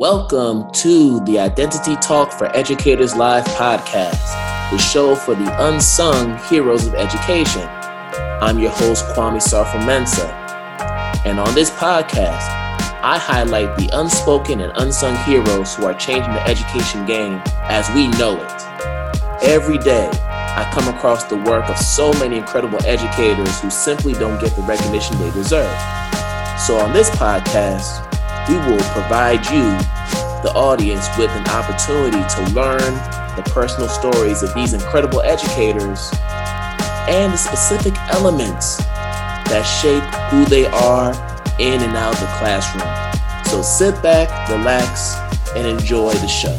Welcome to the Identity Talk for Educators Live podcast, the show for the unsung heroes of education. I'm your host, Kwame Sarfo And on this podcast, I highlight the unspoken and unsung heroes who are changing the education game as we know it. Every day, I come across the work of so many incredible educators who simply don't get the recognition they deserve. So on this podcast, we will provide you, the audience, with an opportunity to learn the personal stories of these incredible educators and the specific elements that shape who they are in and out of the classroom. So sit back, relax, and enjoy the show.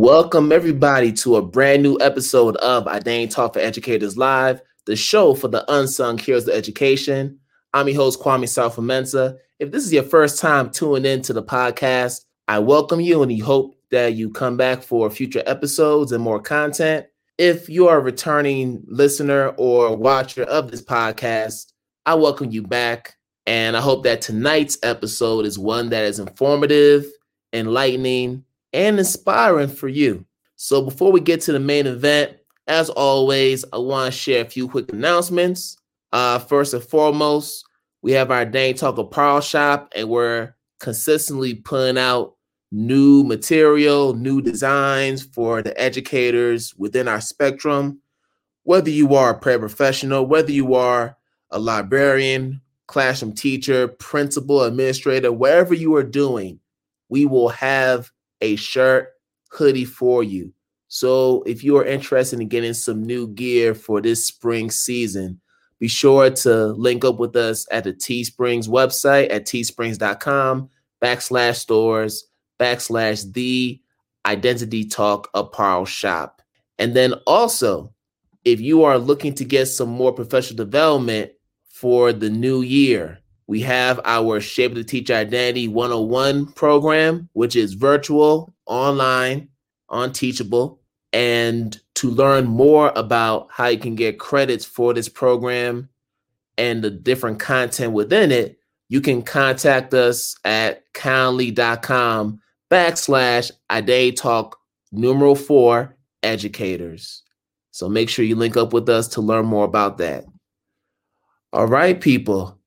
Welcome, everybody, to a brand new episode of Identity Talk for Educators Live, the show for the unsung heroes of education. I'm your host, Kwame Sarfo If this is your first time tuning in to the podcast, I welcome you and hope that you come back for future episodes and more content. If you are a returning listener or watcher of this podcast, I welcome you back. And I hope that tonight's episode is one that is informative, enlightening, and inspiring for you. So before we get to the main event, as always, I want to share a few quick announcements. Uh, first and foremost, we have our Dane Talk Apparel Shop, and we're consistently putting out new material, new designs for the educators within our spectrum. Whether you are a prayer paraprofessional, whether you are a librarian, classroom teacher, principal, administrator, wherever you are doing, we will have a shirt, hoodie for you. So if you are interested in getting some new gear for this spring season, be sure to link up with us at the Teesprings website at teesprings.com backslash stores backslash the identity talk apparel shop. And then also, if you are looking to get some more professional development for the new year, we have our Shape the Teacher Identity 101 program, which is virtual, online, on Teachable. And to learn more about how you can get credits for this program and the different content within it, you can contact us at calendly.com backslash Identity Talk numeral four educators. So make sure you link up with us to learn more about that. All right, people.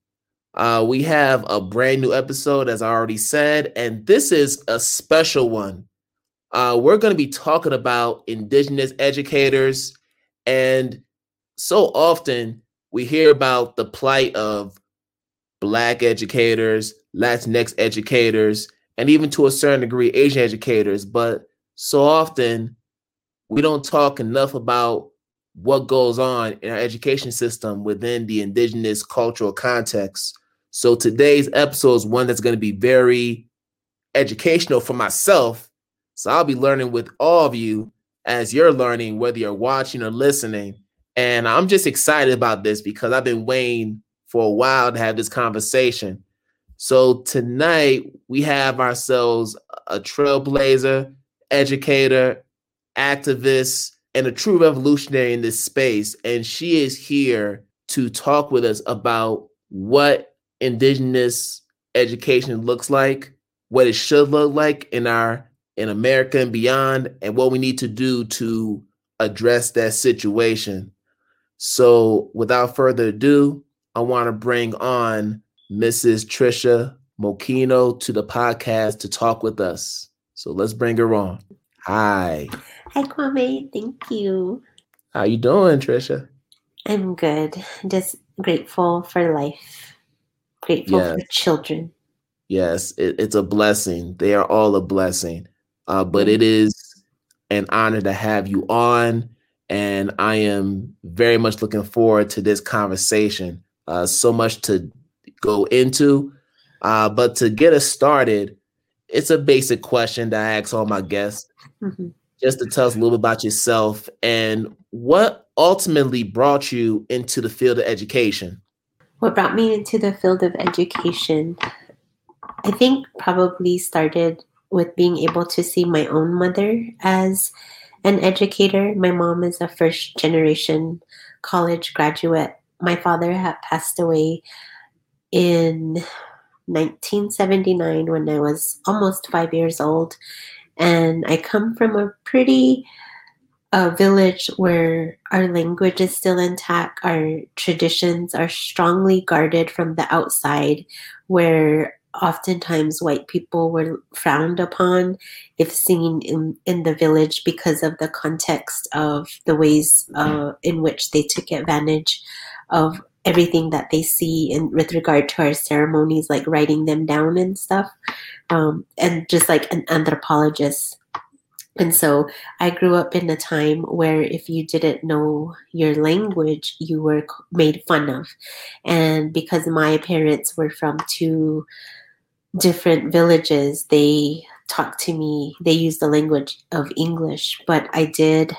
Uh, we have a brand new episode, as I already said, and this is a special one. Uh, we're going to be talking about Indigenous educators, and so often we hear about the plight of Black educators, Latinx educators, and even to a certain degree, Asian educators. But so often we don't talk enough about what goes on in our education system within the Indigenous cultural context. So today's episode is one that's going to be very educational for myself. So I'll be learning with all of you as you're learning, whether you're watching or listening. And I'm just excited about this because I've been waiting for a while to have this conversation. So tonight we have ourselves a trailblazer, educator, activist, and a true revolutionary in this space. And she is here to talk with us about what indigenous education looks like, what it should look like in our in America and beyond, and what we need to do to address that situation. So, without further ado, I want to bring on Mrs. Trisha Moquino to the podcast to talk with us. So let's bring her on. Hi. Hi, Kwame. Thank you. How you doing, Trisha? I'm good. Just grateful for life grateful yes. for children. Yes, it, it's a blessing. They are all a blessing. Uh, but it is an honor to have you on. And I am very much looking forward to this conversation. Uh, so much to go into. Uh, but to get us started, it's a basic question that I ask all my guests, mm-hmm. just to tell us a little bit about yourself and what ultimately brought you into the field of education. What brought me into the field of education, I think probably started with being able to see my own mother as an educator. My mom is a first generation college graduate. My father had passed away in 1979 when I was almost five years old. And I come from a pretty uh, village where our language is still intact, our traditions are strongly guarded from the outside, where oftentimes white people were frowned upon if seen in, in the village because of the context of the ways uh, in which they took advantage of everything that they see in with regard to our ceremonies like writing them down and stuff. Um, and just like an anthropologist and so I grew up in a time where if you didn't know your language, you were made fun of. And because my parents were from two different villages, they talked to me, they used the language of English, but I did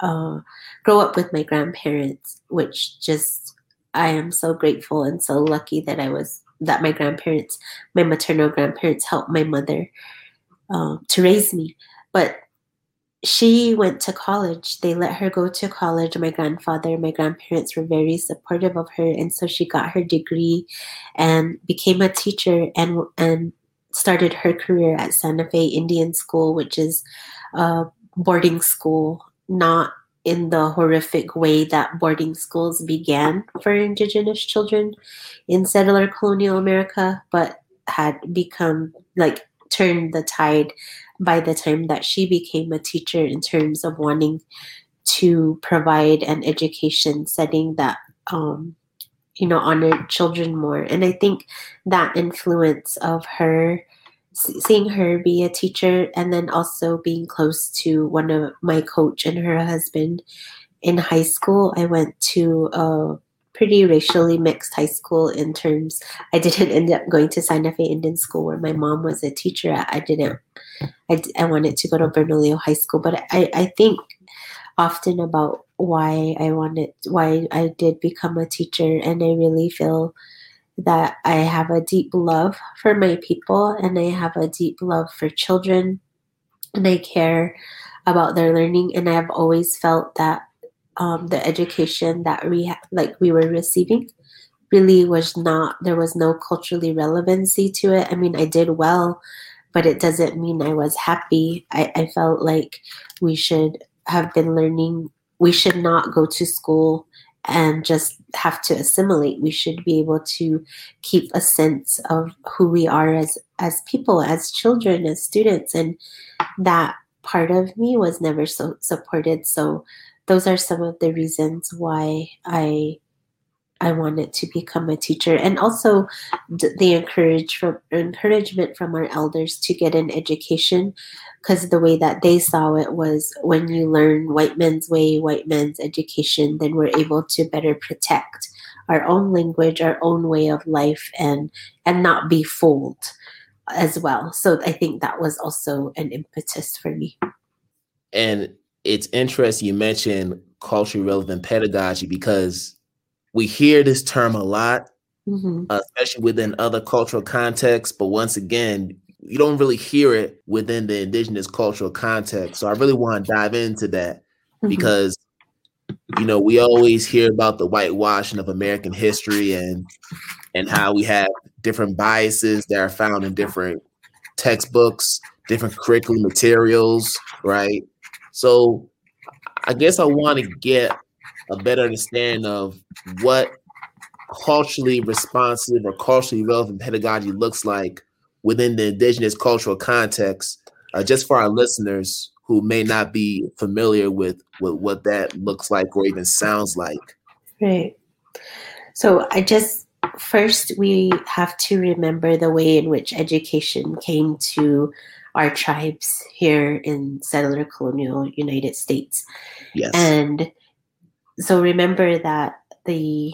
uh, grow up with my grandparents, which just I am so grateful and so lucky that I was that my grandparents, my maternal grandparents, helped my mother um, to raise me. But she went to college. They let her go to college. My grandfather, my grandparents were very supportive of her, and so she got her degree and became a teacher and and started her career at Santa Fe Indian School, which is a boarding school, not in the horrific way that boarding schools began for indigenous children in settler colonial America, but had become like turned the tide by the time that she became a teacher in terms of wanting to provide an education setting that um, you know honored children more. And i think that influence of her seeing her be a teacher and then also being close to one of my coach and her husband in high school i went to a pretty racially mixed high school in terms I didn't end up going to Santa Fe Indian School where my mom was a teacher at. I didn't I, I wanted to go to Bernalillo High School, but I, I think often about why I wanted why I did become a teacher and I really feel that I have a deep love for my people and I have a deep love for children and I care about their learning and I've always felt that um, the education that we like we were receiving really was not there was no culturally relevancy to it. I mean, I did well, but it doesn't mean I was happy. I, I felt like we should have been learning. We should not go to school and just have to assimilate. We should be able to keep a sense of who we are as as people, as children, as students, and that part of me was never so supported. So those are some of the reasons why I I wanted to become a teacher, and also the encourage from encouragement from our elders to get an education, because the way that they saw it was when you learn white men's way, white men's education, then we're able to better protect our own language, our own way of life, and and not be fooled as well. So I think that was also an impetus for me. And it's interesting you mentioned culturally relevant pedagogy because we hear this term a lot, mm-hmm. uh, especially within other cultural contexts. But once again, you don't really hear it within the indigenous cultural context. So I really want to dive into that mm-hmm. because you know we always hear about the whitewashing of American history and and how we have different biases that are found in different textbooks, different curriculum materials, right? So I guess I want to get a better understanding of what culturally responsive or culturally relevant pedagogy looks like within the indigenous cultural context, uh, just for our listeners who may not be familiar with, with what that looks like or even sounds like. Right. So I just first we have to remember the way in which education came to our tribes here in settler colonial United States. Yes. And so remember that the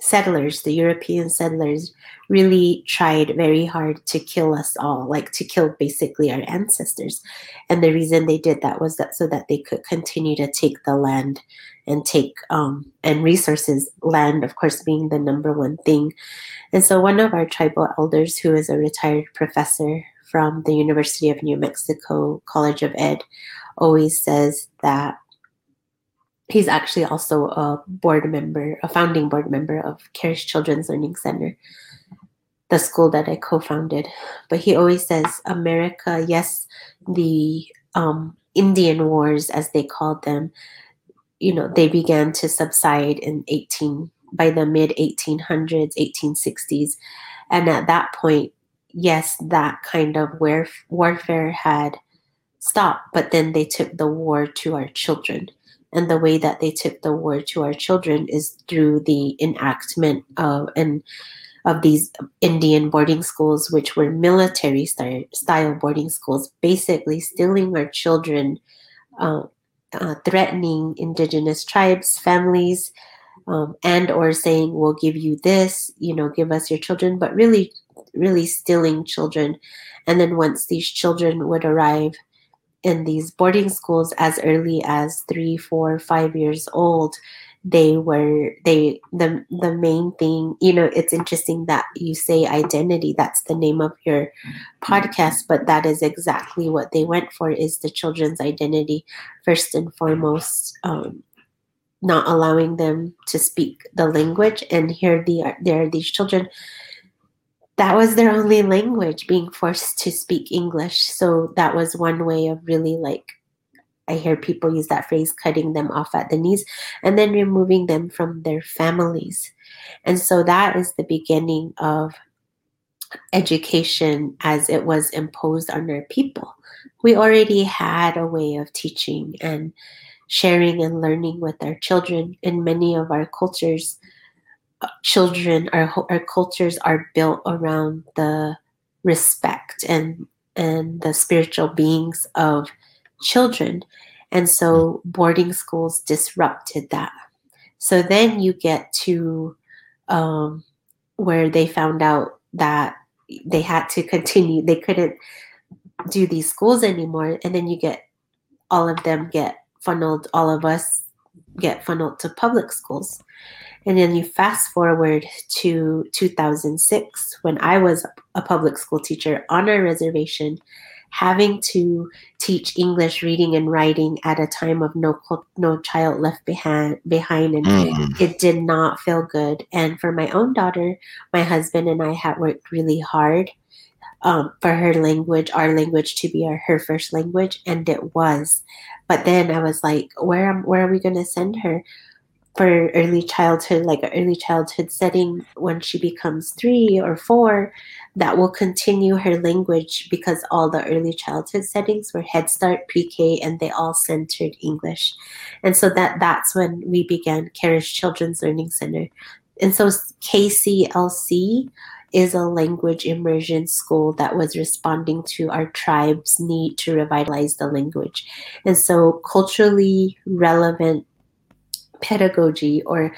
settlers, the European settlers, really tried very hard to kill us all, like to kill basically our ancestors. And the reason they did that was that so that they could continue to take the land and take um, and resources, land, of course, being the number one thing. And so one of our tribal elders, who is a retired professor from the University of New Mexico College of Ed always says that he's actually also a board member, a founding board member of Keres Children's Learning Center, the school that I co-founded. But he always says, America, yes, the um, Indian Wars, as they called them, you know, they began to subside in 18 by the mid 1800s, 1860s, and at that point, yes, that kind of warf- warfare had stopped. But then they took the war to our children, and the way that they took the war to our children is through the enactment of and of these Indian boarding schools, which were military style boarding schools, basically stealing our children, uh, uh, threatening indigenous tribes, families, um, and or saying we'll give you this, you know, give us your children, but really, really stealing children. And then once these children would arrive in these boarding schools as early as three, four, five years old, they were they the the main thing you know it's interesting that you say identity that's the name of your podcast but that is exactly what they went for is the children's identity first and foremost um, not allowing them to speak the language and here the, there are these children that was their only language being forced to speak english so that was one way of really like I hear people use that phrase, cutting them off at the knees, and then removing them from their families. And so that is the beginning of education as it was imposed on our people. We already had a way of teaching and sharing and learning with our children. In many of our cultures, children, our, our cultures are built around the respect and and the spiritual beings of children. And so boarding schools disrupted that. So then you get to um, where they found out that they had to continue, they couldn't do these schools anymore. And then you get all of them get funneled, all of us get funneled to public schools. And then you fast forward to 2006 when I was a public school teacher on our reservation having to teach English reading and writing at a time of no no child left behind behind and mm. it did not feel good. And for my own daughter my husband and I had worked really hard um, for her language our language to be our, her first language and it was. But then I was like where am where are we going to send her for early childhood, like an early childhood setting when she becomes three or four, that will continue her language because all the early childhood settings were Head Start, pre-K, and they all centered English. And so that that's when we began Keres Children's Learning Center. And so KCLC is a language immersion school that was responding to our tribe's need to revitalize the language. And so culturally relevant pedagogy or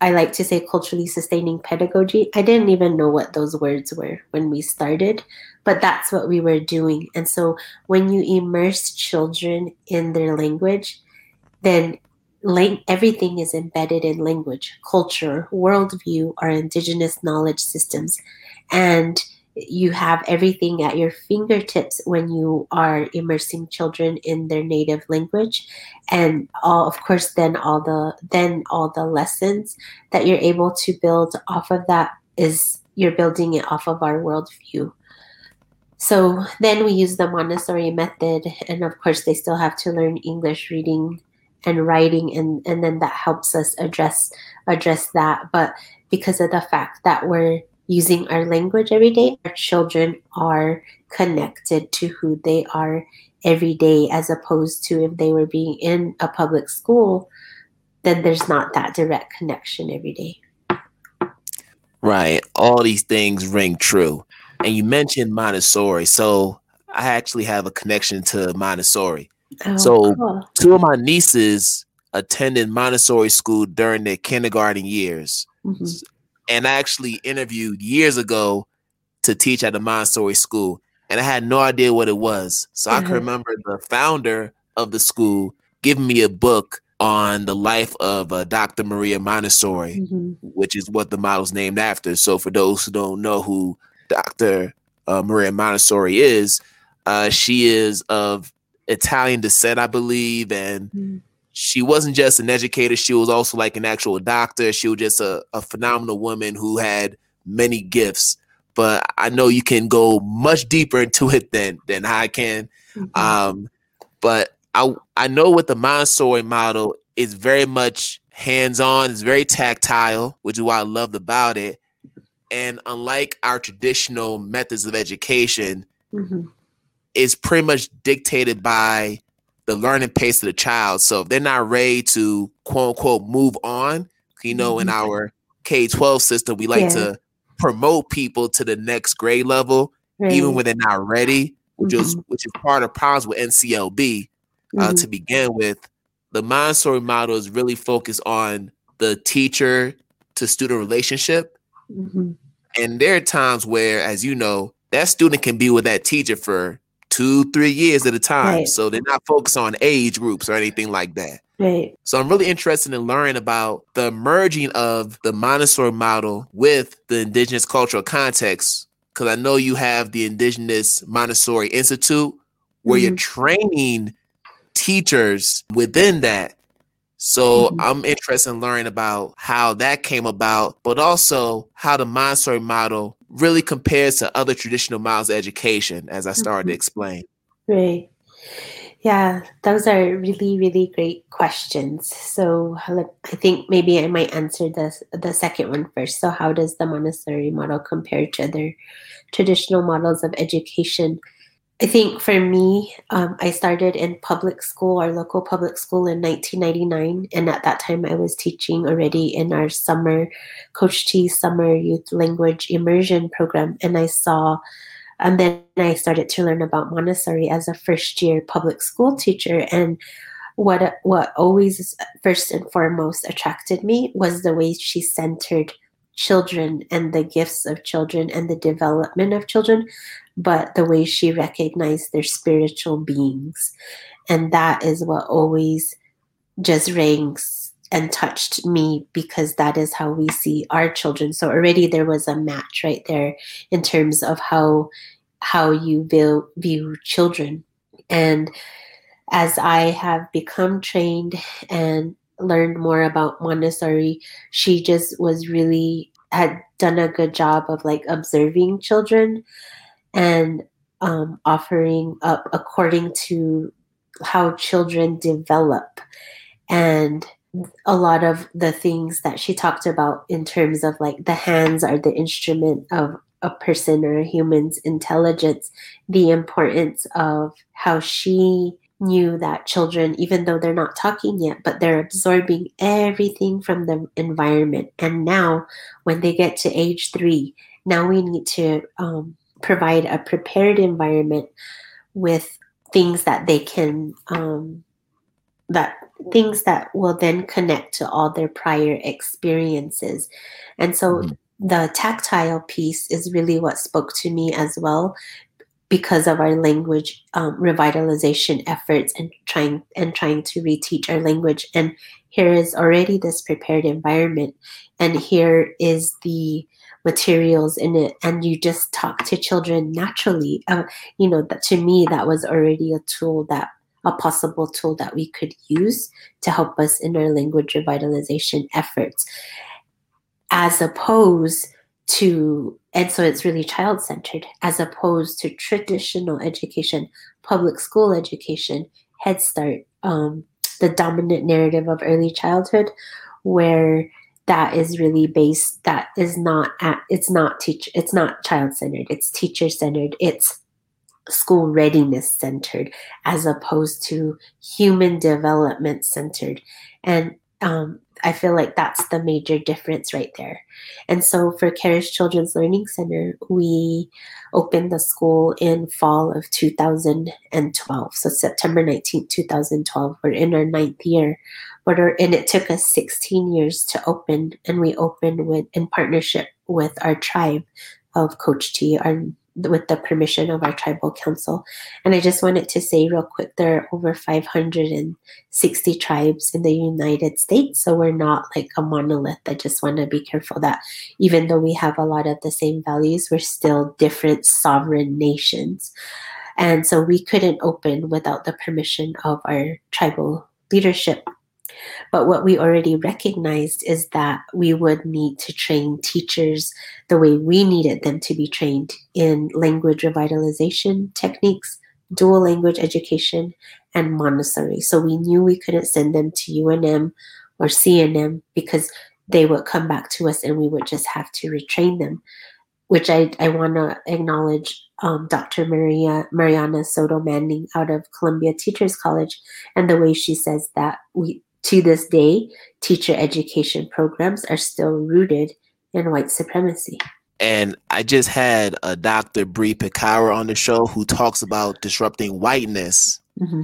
I like to say culturally sustaining pedagogy. I didn't even know what those words were when we started, but that's what we were doing. And so when you immerse children in their language, then lang- everything is embedded in language, culture, worldview, our indigenous knowledge systems. And you have everything at your fingertips when you are immersing children in their native language. And all of course then all the then all the lessons that you're able to build off of that is you're building it off of our worldview. So then we use the montessori method and of course they still have to learn english reading and writing and and then that helps us address address that. But because of the fact that we're using our language every day, our children are connected to who they are every day, as opposed to if they were being in a public school, then there's not that direct connection every day. Right. All these things ring true. And you mentioned Montessori. So I actually have a connection to Montessori. Oh, so cool. two of my nieces attended Montessori school during their kindergarten years. Mm-hmm and I actually interviewed years ago to teach at the Montessori school, and I had no idea what it was. So mm-hmm. I can remember the founder of the school giving me a book on the life of uh, Dr. Maria Montessori, mm-hmm. which is what the model's named after. So for those who don't know who Dr. Uh, Maria Montessori is, uh, she is of Italian descent, I believe, and mm. She wasn't just an educator; she was also like an actual doctor. She was just a, a phenomenal woman who had many gifts. But I know you can go much deeper into it than than I can. Mm-hmm. Um, but I I know with the Montessori model, it's very much hands on. It's very tactile, which is what I loved about it. And unlike our traditional methods of education, mm-hmm. it's pretty much dictated by the learning pace of the child. So if they're not ready to quote unquote move on, you know, mm-hmm. in our K 12 system, we like yeah. to promote people to the next grade level, right. even when they're not ready, which mm-hmm. is which is part of problems with NCLB uh, mm-hmm. to begin with. The Montessori model is really focused on the teacher to student relationship. Mm-hmm. And there are times where, as you know, that student can be with that teacher for two, three years at a time. Right. So they're not focused on age groups or anything like that. Right. So I'm really interested in learning about the merging of the Montessori model with the indigenous cultural context. Because I know you have the Indigenous Montessori Institute where mm-hmm. you're training teachers within that. So mm-hmm. I'm interested in learning about how that came about, but also how the Montessori model really compares to other traditional models of education, as I started mm-hmm. to explain. Right. Yeah, those are really, really great questions. So I think maybe I might answer the the second one first. So how does the Montessori model compare to other traditional models of education? I think for me, um, I started in public school, our local public school in 1999. And at that time, I was teaching already in our summer, Cochiti summer youth language immersion program. And I saw, and then I started to learn about Montessori as a first year public school teacher. And what, what always first and foremost attracted me was the way she centered children and the gifts of children and the development of children but the way she recognized their spiritual beings. And that is what always just rings and touched me because that is how we see our children. So already there was a match right there in terms of how how you view, view children. And as I have become trained and learned more about Montessori, she just was really had done a good job of like observing children and um, offering up according to how children develop. And a lot of the things that she talked about in terms of like the hands are the instrument of a person or a human's intelligence the importance of how she knew that children even though they're not talking yet but they're absorbing everything from the environment. And now when they get to age three now we need to um, provide a prepared environment with things that they can um, that things that will then connect to all their prior experiences and so mm-hmm. the tactile piece is really what spoke to me as well because of our language um, revitalization efforts and trying and trying to reteach our language and here is already this prepared environment and here is the materials in it and you just talk to children naturally. Uh, you know that to me that was already a tool that a possible tool that we could use to help us in our language revitalization efforts as opposed to and so it's really child centered as opposed to traditional education public school education head start um, the dominant narrative of early childhood where that is really based that is not at it's not teach it's not child centered it's teacher centered it's school readiness centered as opposed to human development centered and um, i feel like that's the major difference right there. And so for Keres children's learning center we opened the school in fall of 2012 so september 19 2012 we're in our ninth year and it took us 16 years to open and we opened with in partnership with our tribe of Cochiti our with the permission of our tribal council. And i just wanted to say real quick there are over 560 tribes in the united states so we're not like a monolith. I just want to be careful that even though we have a lot of the same values we're still different sovereign nations. And so we couldn't open without the permission of our tribal leadership. But what we already recognized is that we would need to train teachers the way we needed them to be trained in language revitalization techniques, dual language education, and Montessori. So we knew we couldn't send them to UNM or CNM because they would come back to us and we would just have to retrain them, which I, I want to acknowledge um, Dr. Maria Mariana Souto Manning out of Columbia Teachers College and the way she says that we to this day teacher education programs are still rooted in white supremacy. And I just had a Dr. Bree Picower on the show who talks about disrupting whiteness mm-hmm.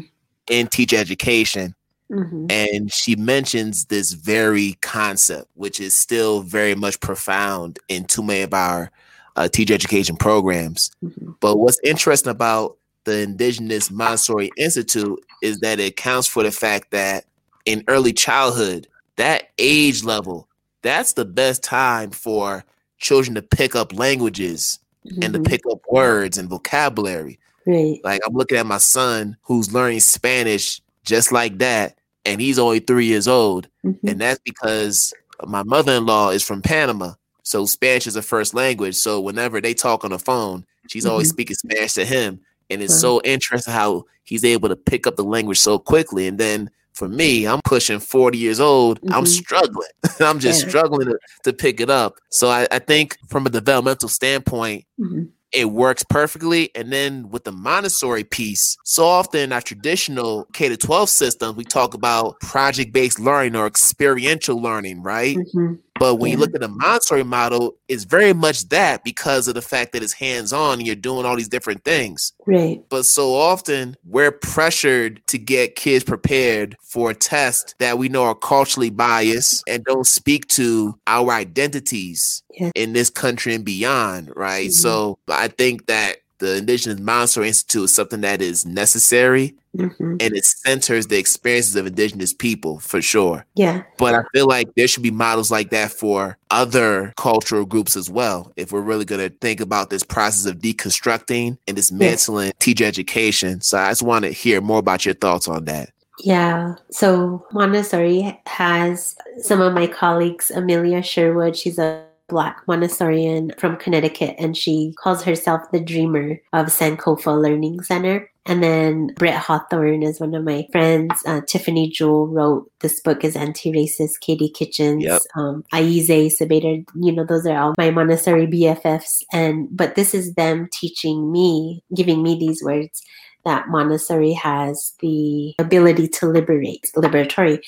in teacher education. Mm-hmm. And she mentions this very concept, which is still very much profound in too many of our uh, teacher education programs. Mm-hmm. But what's interesting about the Indigenous Montessori Institute is that it accounts for the fact that in early childhood, that age level, that's the best time for children to pick up languages mm-hmm. and to mm-hmm. pick up words and vocabulary. Right. Like I'm looking at my son who's learning Spanish just like that, and he's only three years old. Mm-hmm. And that's because my mother-in-law is from Panama. So Spanish is a first language. So whenever they talk on the phone, she's mm-hmm. always speaking Spanish to him. And it's so interesting how he's able to pick up the language so quickly. And then for me, I'm pushing 40 years old. Mm-hmm. I'm struggling. I'm just yeah. struggling to, to pick it up. So I, I think from a developmental standpoint, mm-hmm it works perfectly. And then with the Montessori piece, so often our traditional K to 12 systems, we talk about project based learning or experiential learning, right? Mm-hmm. But when you look at the Montessori model, it's very much that because of the fact that it's hands on and you're doing all these different things. Right. But so often we're pressured to get kids prepared for a test that we know are culturally biased and don't speak to our identities yeah. in this country and beyond. Right. Mm-hmm. So I think that the Indigenous Montessori Institute is something that is necessary mm-hmm. and it centers the experiences of Indigenous people for sure. Yeah. But I feel like there should be models like that for other cultural groups as well. If we're really going to think about this process of deconstructing and dismantling yeah. teacher education. So I just want to hear more about your thoughts on that. Yeah. So Montessori has some of my colleagues, Amelia Sherwood, she's a Black Montessorian from Connecticut, and she calls herself the dreamer of Sankofa Learning Center. And then Britt Hawthorne is one of my friends. Uh, Tiffany Jewell wrote this book is anti-racist. Katie Kitchens, yep. um, Aize Sabater, you know, those are all my Montessori BFFs. And but this is them teaching me, giving me these words that Montessori has the ability to liberate, liberatory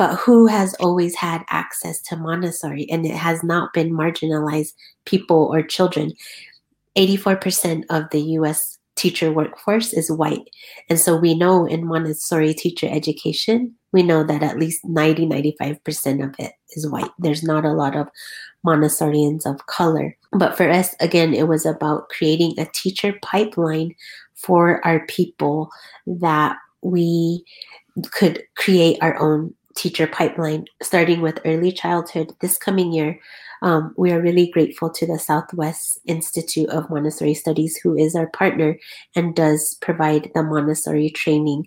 but who has always had access to Montessori and it has not been marginalized people or children. 84% of the US teacher workforce is white. And so we know in Montessori teacher education, we know that at least 90 95% of it is white. There's not a lot of Montessorians of color. But for us, again, it was about creating a teacher pipeline for our people that we could create our own teacher pipeline, starting with early childhood this coming year. Um, we are really grateful to the Southwest Institute of Montessori Studies, who is our partner and does provide the Montessori training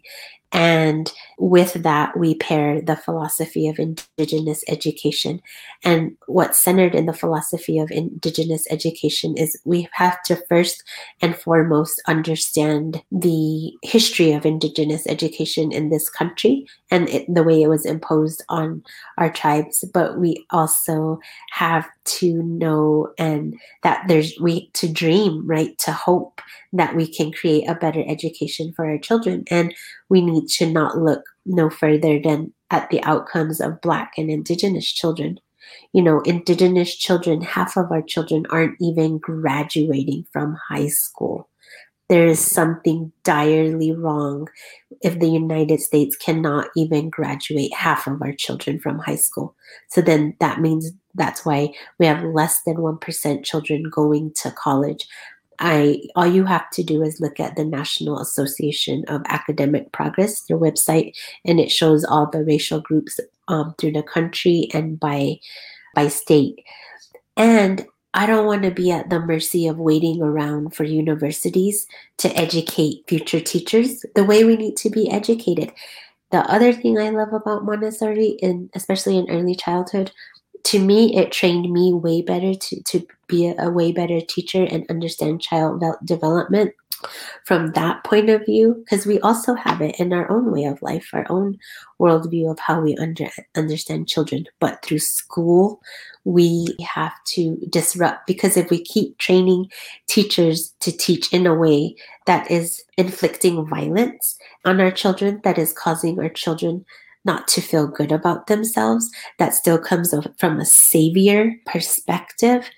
and with that, we pair the philosophy of Indigenous education. And what's centered in the philosophy of Indigenous education is we have to first and foremost understand the history of Indigenous education in this country and it, the way it was imposed on our tribes. But we also have to know and that there's we to dream, right? To hope that we can create a better education for our children. And we need to not look no further than at the outcomes of Black and Indigenous children. You know, Indigenous children, half of our children aren't even graduating from high school. There is something direly wrong if the United States cannot even graduate half of our children from high school. So then that means that's why we have less than 1% children going to college. I all you have to do is look at the National Association of Academic Progress, their website, and it shows all the racial groups um, through the country and by by state. And I don't want to be at the mercy of waiting around for universities to educate future teachers the way we need to be educated. The other thing I love about Montessori, and especially in early childhood, to me, it trained me way better to, to be a, a way better teacher and understand child development from that point of view because we also have it in our own way of life our own worldview of how we under, understand children. But through school we have to disrupt because if we keep training teachers to teach in a way that is inflicting violence on our children that is causing our children not to feel good about themselves that still comes from a savior perspective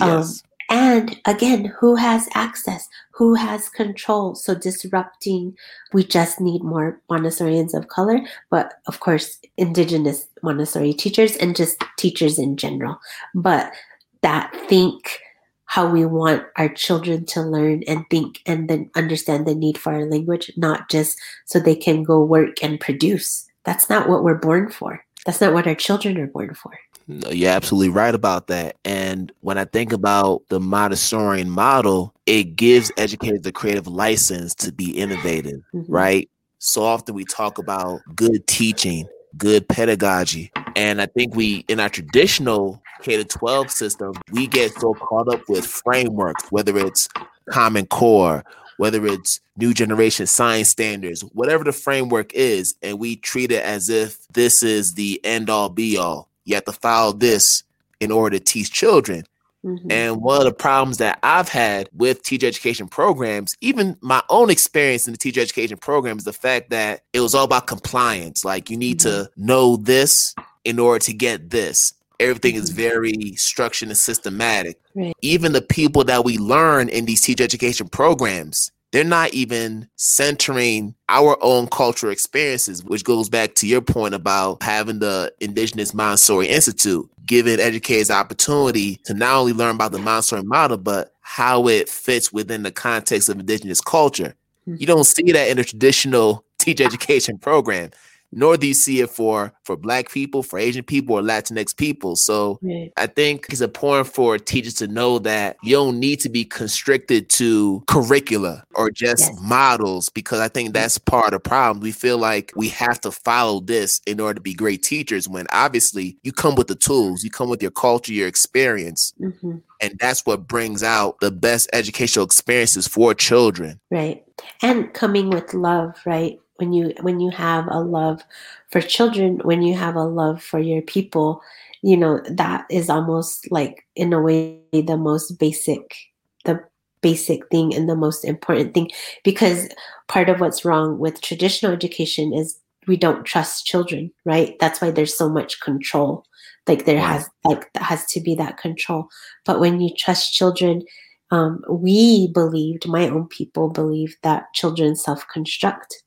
um, yes. um, and again, who has access? Who has control? So disrupting, we just need more Montessorians of color, but of course, indigenous Montessori teachers and just teachers in general. But that think how we want our children to learn and think and then understand the need for our language, not just so they can go work and produce. That's not what we're born for. That's not what our children are born for. No, you're absolutely right about that. And when I think about the Montessorian model, it gives educators the creative license to be innovative, mm-hmm. right? So often we talk about good teaching, good pedagogy. And I think we, in our traditional K to 12 system, we get so caught up with frameworks, whether it's Common Core, whether it's new generation science standards, whatever the framework is, and we treat it as if this is the end all be all you have to follow this in order to teach children. Mm-hmm. And one of the problems that I've had with teacher education programs, even my own experience in the teacher education program, is the fact that it was all about compliance. Like you need mm-hmm. to know this in order to get this. Everything mm-hmm. is very structured and systematic. Right. Even the people that we learn in these teacher education programs, they're not even centering our own cultural experiences, which goes back to your point about having the Indigenous Montessori Institute, giving educators opportunity to not only learn about the Montessori model, but how it fits within the context of Indigenous culture. You mm-hmm. don't see that in a traditional teacher education program nor do you see it for for black people for asian people or latinx people so right. i think it's important for teachers to know that you don't need to be constricted to curricula or just yes. models because i think that's part of the problem we feel like we have to follow this in order to be great teachers when obviously you come with the tools you come with your culture your experience mm-hmm. and that's what brings out the best educational experiences for children right and coming with love right when you when you have a love for children when you have a love for your people you know that is almost like in a way the most basic the basic thing and the most important thing. Because part of what's wrong with traditional education is we don't trust children right? That's why there's so much control. Like there has like has to be that control. But when you trust children um, we believed my own people believed that children self-construct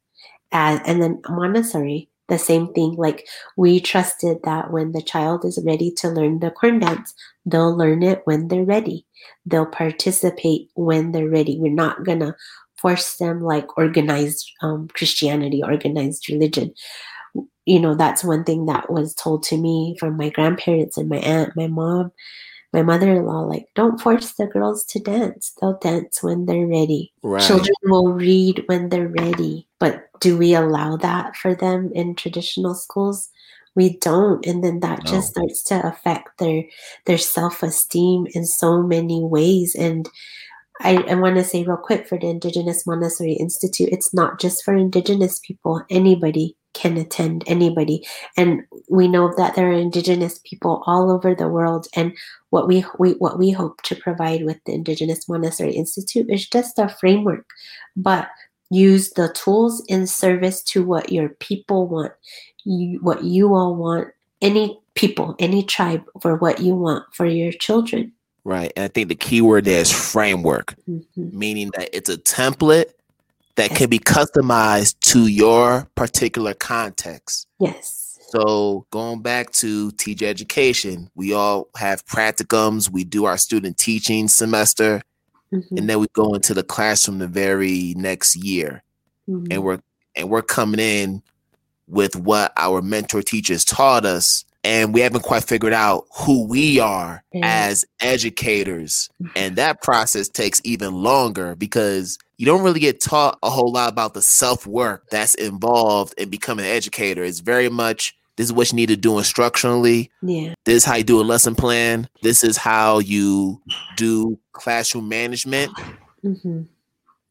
and, and then Montessori, the same thing. Like we trusted that when the child is ready to learn the corn dance, they'll learn it when they're ready. They'll participate when they're ready. We're not gonna force them like organized um, Christianity, organized religion. You know, that's one thing that was told to me from my grandparents and my aunt, my mom, my mother-in-law. Like, don't force the girls to dance. They'll dance when they're ready. Right. Children will read when they're ready. But do we allow that for them in traditional schools? We don't, and then that no. just starts to affect their their self esteem in so many ways. And I, I want to say real quick for the Indigenous Montessori Institute, it's not just for Indigenous people. Anybody can attend, anybody. And we know that there are Indigenous people all over the world. And what we, we what we hope to provide with the Indigenous Montessori Institute is just a framework, but use the tools in service to what your people want, you, what you all want, any people, any tribe, for what you want for your children. Right. And I think the key word there is framework, mm-hmm. meaning that it's a template that can be customized to your particular context. Yes. So going back to teacher education, we all have practicums, we do our student teaching semester, mm-hmm. and then we go into the classroom the very next year, mm-hmm. and we're and we're coming in with what our mentor teachers taught us, and we haven't quite figured out who we are as educators. Mm-hmm. And that process takes even longer because you don't really get taught a whole lot about the self work that's involved in becoming an educator. It's very much this is what you need to do instructionally. Yeah. This is how you do a lesson plan. This is how you do classroom management, mm-hmm.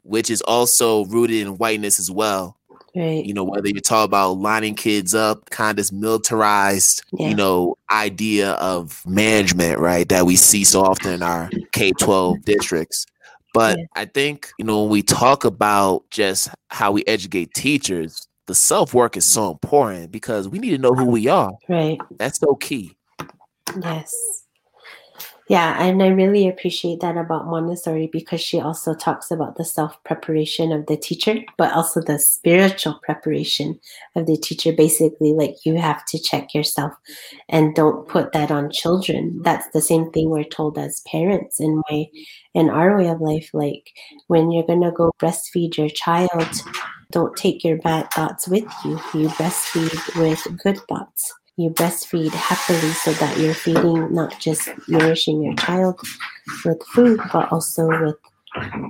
which is also rooted in whiteness as well. Right. You know, whether you talk about lining kids up, kind of this militarized, yeah. you know, idea of management, right, that we see so often in our K 12 districts. But yeah. I think, you know, when we talk about just how we educate teachers, the self work is so important because we need to know who we are. Right. That's so key. Yes. Yeah, and I really appreciate that about Montessori because she also talks about the self preparation of the teacher, but also the spiritual preparation of the teacher. Basically, like you have to check yourself and don't put that on children. That's the same thing we're told as parents in my in our way of life. Like when you're gonna go breastfeed your child, don't take your bad thoughts with you. You breastfeed with good thoughts you breastfeed happily so that you're feeding not just nourishing your child with food but also with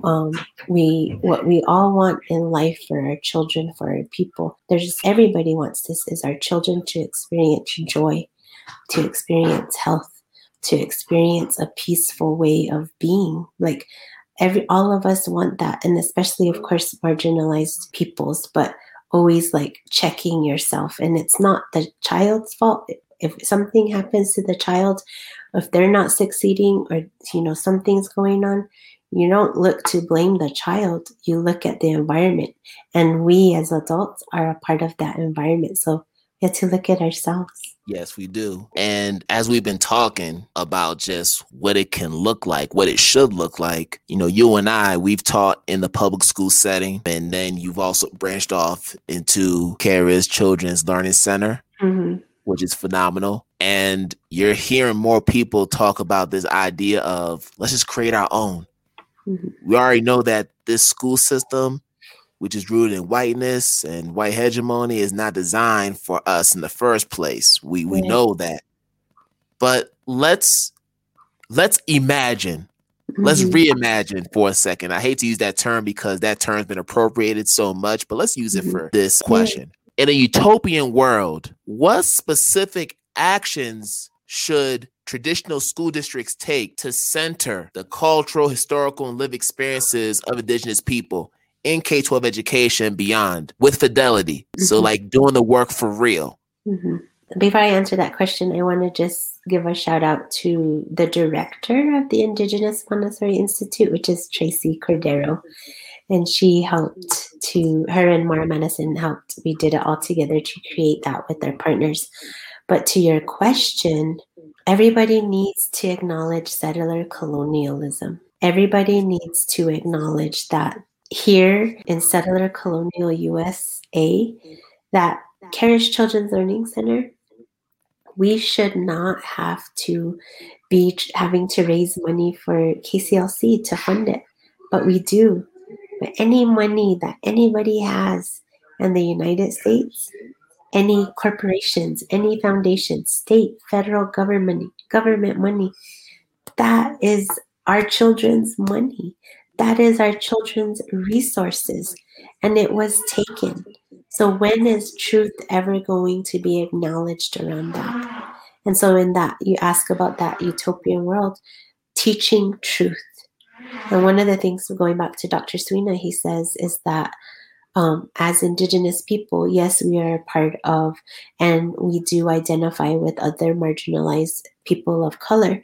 um, we what we all want in life for our children for our people there's everybody wants this is our children to experience joy to experience health to experience a peaceful way of being. Like every all of us want that and especially of course marginalized peoples but always like checking yourself. And it's not the child's fault. If something happens to the child if they're not succeeding or you know something's going on you don't look to blame the child. You look at the environment. And we as adults are a part of that environment. So we have to look at ourselves Yes, we do. And as we've been talking about just what it can look like, what it should look like, you know, you and I, we've taught in the public school setting, and then you've also branched off into Keres Children's Learning Center, mm-hmm. which is phenomenal. And you're hearing more people talk about this idea of let's just create our own. Mm-hmm. We already know that this school system which is rooted in whiteness and white hegemony, is not designed for us in the first place. We we know that. But let's let's imagine. Mm-hmm. Let's reimagine for a second. I hate to use that term because that term's been appropriated so much, but let's use it mm-hmm. for this question. In a utopian world, what specific actions should traditional school districts take to center the cultural, historical, and lived experiences of indigenous people in K 12 education beyond with fidelity. Mm-hmm. So, like doing the work for real. Mm-hmm. Before I answer that question, I want to just give a shout out to the director of the Indigenous Montessori Institute, which is Tracy Cordero. And she helped to, her and Mara Madison helped, we did it all together to create that with their partners. But to your question, everybody needs to acknowledge settler colonialism. Everybody needs to acknowledge that here in settler colonial USA that Keres Children's Learning Center, we should not have to be having to raise money for KCLC to fund it, but we do. But any money that anybody has in the United States, any corporations, any foundations, state, federal government, government money, that is our children's money. That is our children's resources, and it was taken. So, when is truth ever going to be acknowledged around that? And so, in that, you ask about that utopian world, teaching truth. And one of the things, going back to Dr. Suina, he says is that um, as Indigenous people, yes, we are a part of, and we do identify with other marginalized people of color,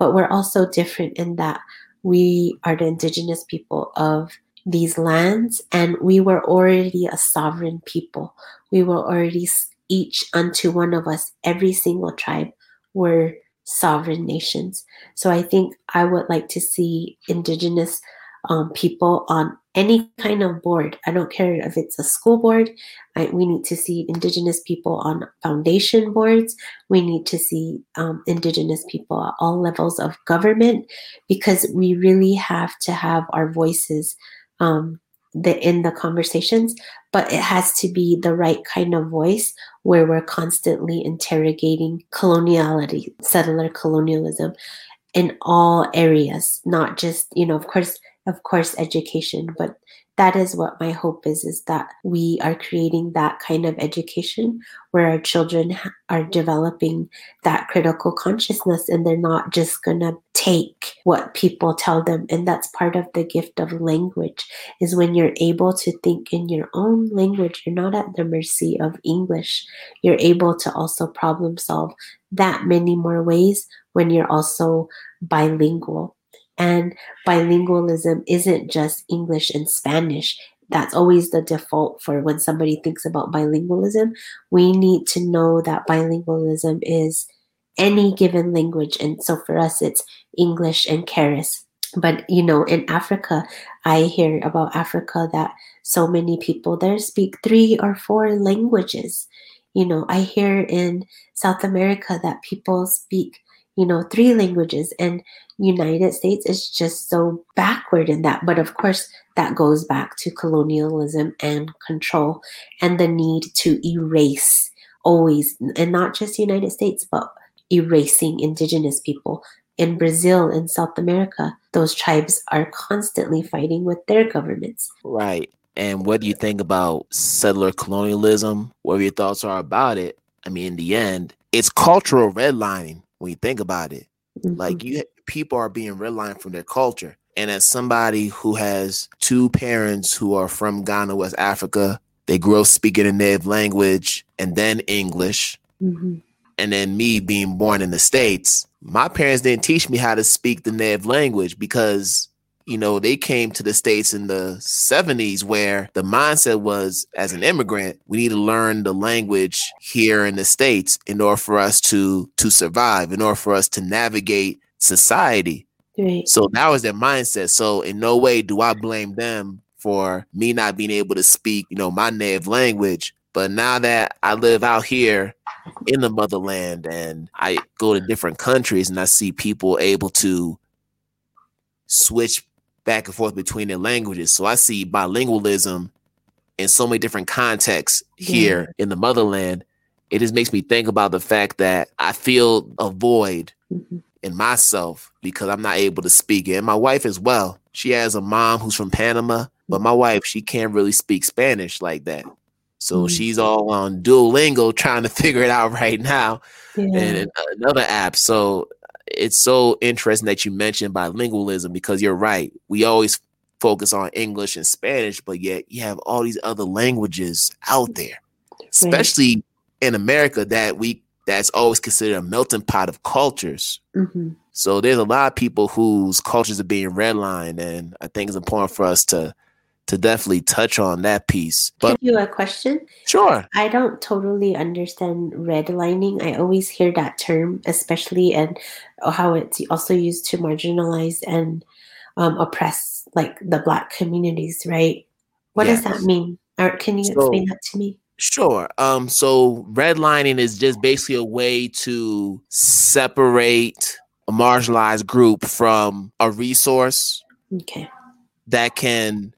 but we're also different in that we are the indigenous people of these lands, and we were already a sovereign people. We were already each unto one of us, every single tribe were sovereign nations. So I think I would like to see indigenous um, people on any kind of board. I don't care if it's a school board. I, we need to see Indigenous people on foundation boards. We need to see um, Indigenous people at all levels of government because we really have to have our voices um, the in the conversations, but it has to be the right kind of voice where we're constantly interrogating coloniality, settler colonialism in all areas, not just, you know, of course, of course, education, but that is what my hope is is that we are creating that kind of education where our children are developing that critical consciousness and they're not just going to take what people tell them. And that's part of the gift of language is when you're able to think in your own language you're not at the mercy of english you're able to also problem solve that many more ways when you're also bilingual and bilingualism isn't just English and Spanish. That's always the default for when somebody thinks about bilingualism. We need to know that bilingualism is any given language. And so for us, it's English and Keres. But, you know, in Africa, I hear about Africa that so many people there speak three or four languages. You know, I hear in South America that people speak you know, three languages. And United States is just so backward in that. But of course, that goes back to colonialism and control and the need to erase always, and not just United States, but erasing indigenous people. In Brazil in South America, those tribes are constantly fighting with their governments. Right. And what do you think about settler colonialism? What your thoughts are about it? I mean, in the end, it's cultural redlining when you think about it. Mm-hmm. Like you people are being redlined from their culture. And as somebody who has two parents who are from Ghana, West Africa, they grew up speaking a native language and then English. Mm-hmm. And then me being born in the States, my parents didn't teach me how to speak the native language because you know, they came to the States in the 70s where the mindset was as an immigrant, we need to learn the language here in the States in order for us to to survive, in order for us to navigate society. Right. So that was their mindset. So in no way do I blame them for me not being able to speak, you know, my native language. But now that I live out here in the motherland and I go to different countries and I see people able to switch back and forth between their languages. So I see bilingualism in so many different contexts here yeah. in the motherland. It just makes me think about the fact that I feel a void mm-hmm. in myself because I'm not able to speak it. And my wife as well. She has a mom who's from Panama, but my wife, she can't really speak Spanish like that. So mm-hmm. she's all on Duolingo trying to figure it out right now. Yeah. And another app. So it's so interesting that you mentioned bilingualism because you're right. We always focus on English and Spanish, but yet you have all these other languages out there, especially in America that we that's always considered a melting pot of cultures. Mm-hmm. So there's a lot of people whose cultures are being redlined, and I think it's important for us to to definitely touch on that piece. But Can you a question? Sure. I don't totally understand redlining. I always hear that term, especially and how it's also used to marginalize and um, oppress like the black communities, right? What yes. does that mean? Or can you so, explain that to me? Sure. Um, so redlining is just basically a way to separate a marginalized group from a resource. Okay. That can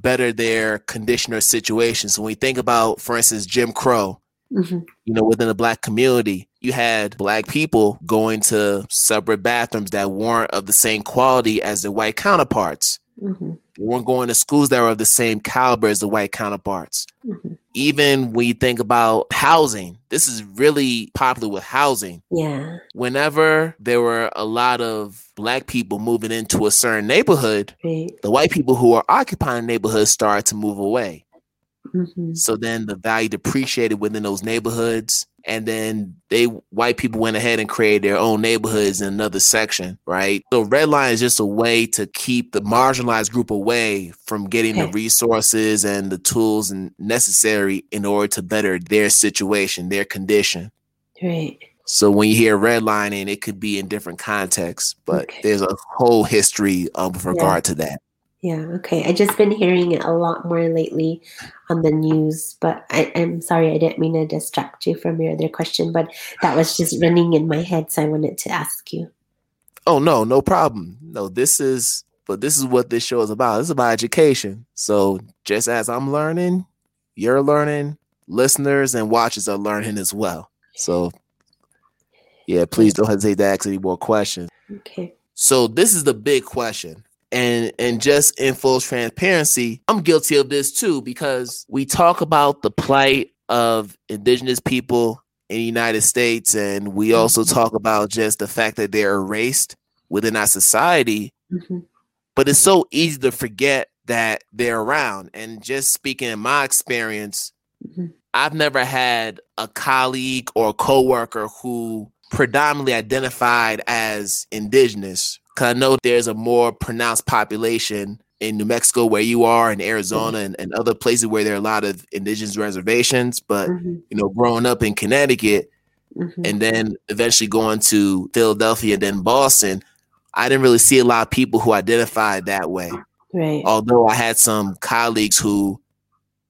better their condition or situation. So when we think about, for instance, Jim Crow, mm-hmm. you know, within the black community, you had black people going to separate bathrooms that weren't of the same quality as their white counterparts. Mm-hmm. They weren't going to schools that were of the same caliber as the white counterparts. Mm-hmm. Even when you think about housing, this is really popular with housing. Yeah. Whenever there were a lot of black people moving into a certain neighborhood, right. the white people who are occupying neighborhoods started to move away. Mm-hmm. So then the value depreciated within those neighborhoods and then they white people went ahead and created their own neighborhoods in another section, right? So red line is just a way to keep the marginalized group away from getting okay. the resources and the tools necessary in order to better their situation, their condition. Right. So when you hear redlining, it could be in different contexts, but okay. there's a whole history um, with regard yeah. to that. Yeah, okay. I just been hearing it a lot more lately on the news, but I, am sorry I didn't mean to distract you from your other question, but that was just running in my head, so I wanted to ask you. Oh no, no problem. No, this is but this is what this show is about. It's about education. So just as I'm learning, you're learning, listeners and watchers are learning as well. So yeah, please don't hesitate to ask any more questions. Okay. So this is the big question. And and just in full transparency, I'm guilty of this too because we talk about the plight of indigenous people in the United States and we also Mm-hmm. talk about just the fact that they're erased within our society hmm but it's so easy to forget that they're around. And just speaking in my experience, Mhm. I've never had a colleague or a coworker who predominantly identified as indigenous. Cause I know there's a more pronounced population in New Mexico where you are, in Arizona and, and other places where there are a lot of indigenous reservations. But hmm you know, growing up in Connecticut hmm and then eventually going to Philadelphia, then Boston, I didn't really see a lot of people who identified that way. Right. Although I had some colleagues who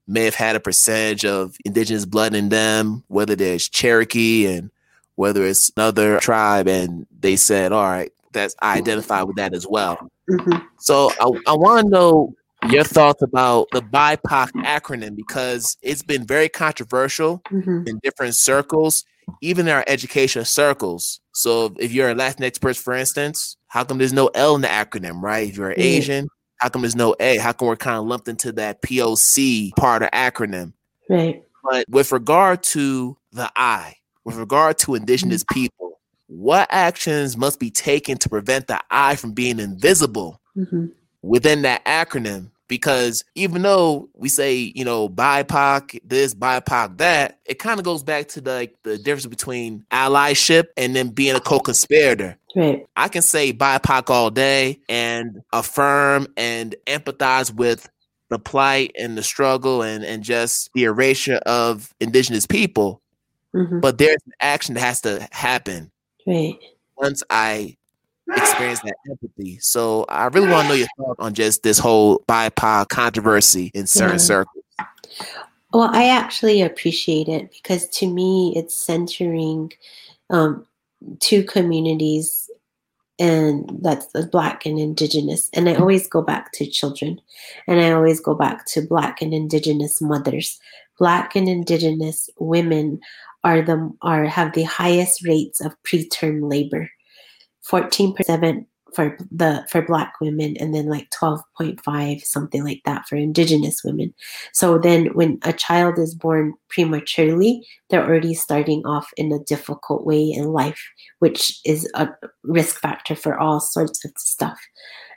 may have had a percentage of indigenous blood in them, whether there's Cherokee and whether it's another tribe, and they said, "All right, that's I identify with that as well." hmm So I, I want to know your thoughts about the BIPOC acronym because it's been very controversial hmm in different circles, even in our educational circles. So if you're a Latinx person, for instance, how come there's no L in the acronym, right? If you're Yeah. Asian, how come there's no A? How come we're kind of lumped into that POC part of acronym? Right. But with regard to the I, with regard to indigenous people, what actions must be taken to prevent the eye from being invisible hmm within that acronym? Because even though we say, you know, BIPOC, this, BIPOC, that, it kind of goes back to the, like the difference between allyship and then being a co-conspirator. Right. I can say BIPOC all day and affirm and empathize with the plight and the struggle and, and just the erasure of indigenous people. hmm But there's an action that has to happen Right. once I experience that empathy. So I really want to know your thoughts on just this whole BIPOC controversy in certain Yeah. circles. Well, I actually appreciate it because to me, it's centering um, two communities, and that's the Black and Indigenous. And I always go back to children, and I always go back to Black and Indigenous mothers. Black and Indigenous women are the are have the highest rates of preterm labor, fourteen percent for the for Black women, and then like twelve point five something like that for Indigenous women. So then when a child is born prematurely, they're already starting off in a difficult way in life, which is a risk factor for all sorts of stuff.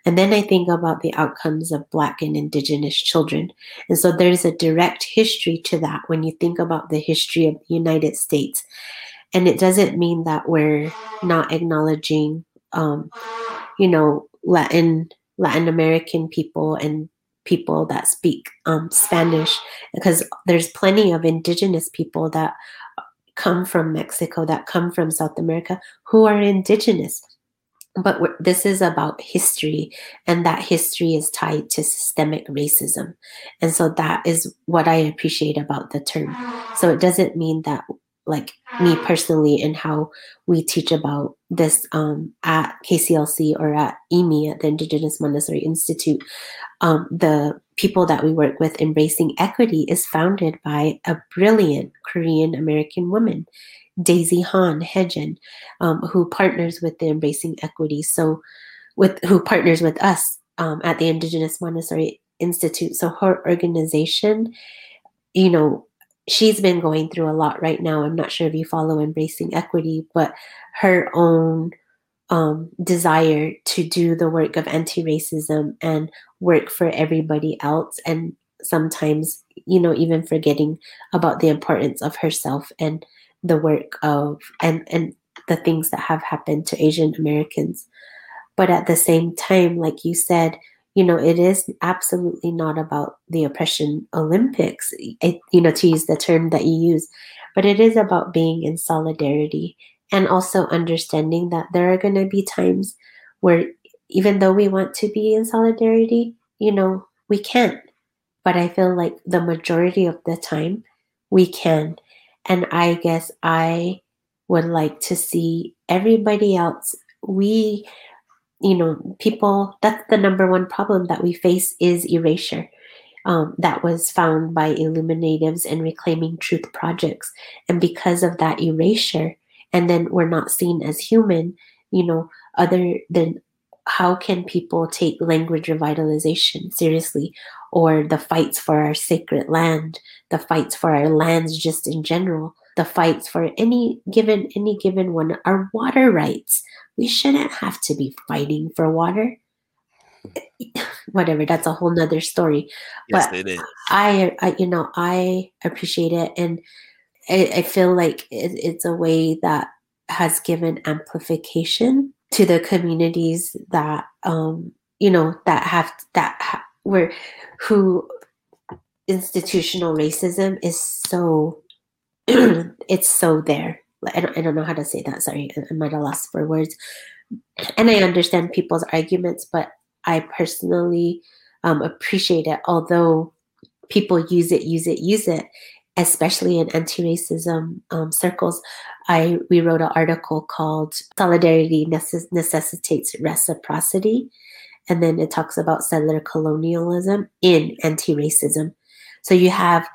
And then I think about the outcomes of Black and Indigenous children. And so there's a direct history to that when you think about the history of the United States. And it doesn't mean that we're not acknowledging, um, you know, Latin Latin American people and people that speak um, Spanish, because there's plenty of indigenous people that come from Mexico, that come from South America, who are indigenous. But this is about history, and that history is tied to systemic racism. And so that is what I appreciate about the term. So it doesn't mean that, like me personally, and how we teach about this um, at KCLC or at EMI, at the Indigenous Montessori Institute, um, the people that we work with, Embracing Equity, is founded by a brilliant Korean American woman, Daisy Han Hejen, um, who partners with the Embracing Equity. So, with who partners with us um, at the Indigenous Montessori Institute. So her organization, you know, she's been going through a lot right now. I'm not sure if you follow Embracing Equity, but her own um, desire to do the work of anti-racism and work for everybody else and sometimes you know even forgetting about the importance of herself and the work of and and the things that have happened to asian americans but at the same time like you said you know it is absolutely not about the oppression olympics it, you know to use the term that you use but it is about being in solidarity and also understanding that there are going to be times where even though we want to be in solidarity you know we can't but i feel like the majority of the time we can. And i guess i would like to see everybody else we you know, people, that's the number one problem that we face is erasure. Um, that was found by illuminatives and reclaiming truth projects. And because of that erasure, and then we're not seen as human, you know, other than how can people take language revitalization seriously or the fights for our sacred land, the fights for our lands just in general, the fights for any given any given one, our water rights, we shouldn't have to be fighting for water. Whatever, that's a whole nother story. Yes, but. I, I, you know, I appreciate it, and I, I feel like it, it's a way that has given amplification to the communities that, um, you know, that have that ha- where who institutional racism is so it's so there I don't, I don't know how to say that. Sorry, I might have lost for words. And I understand people's arguments, but I personally um, appreciate it. Although people use it, use it, use it, especially in anti-racism um, circles. I we wrote an article called "Solidarity Necess- Necessitates Reciprocity," and then it talks about settler colonialism in anti-racism. So you have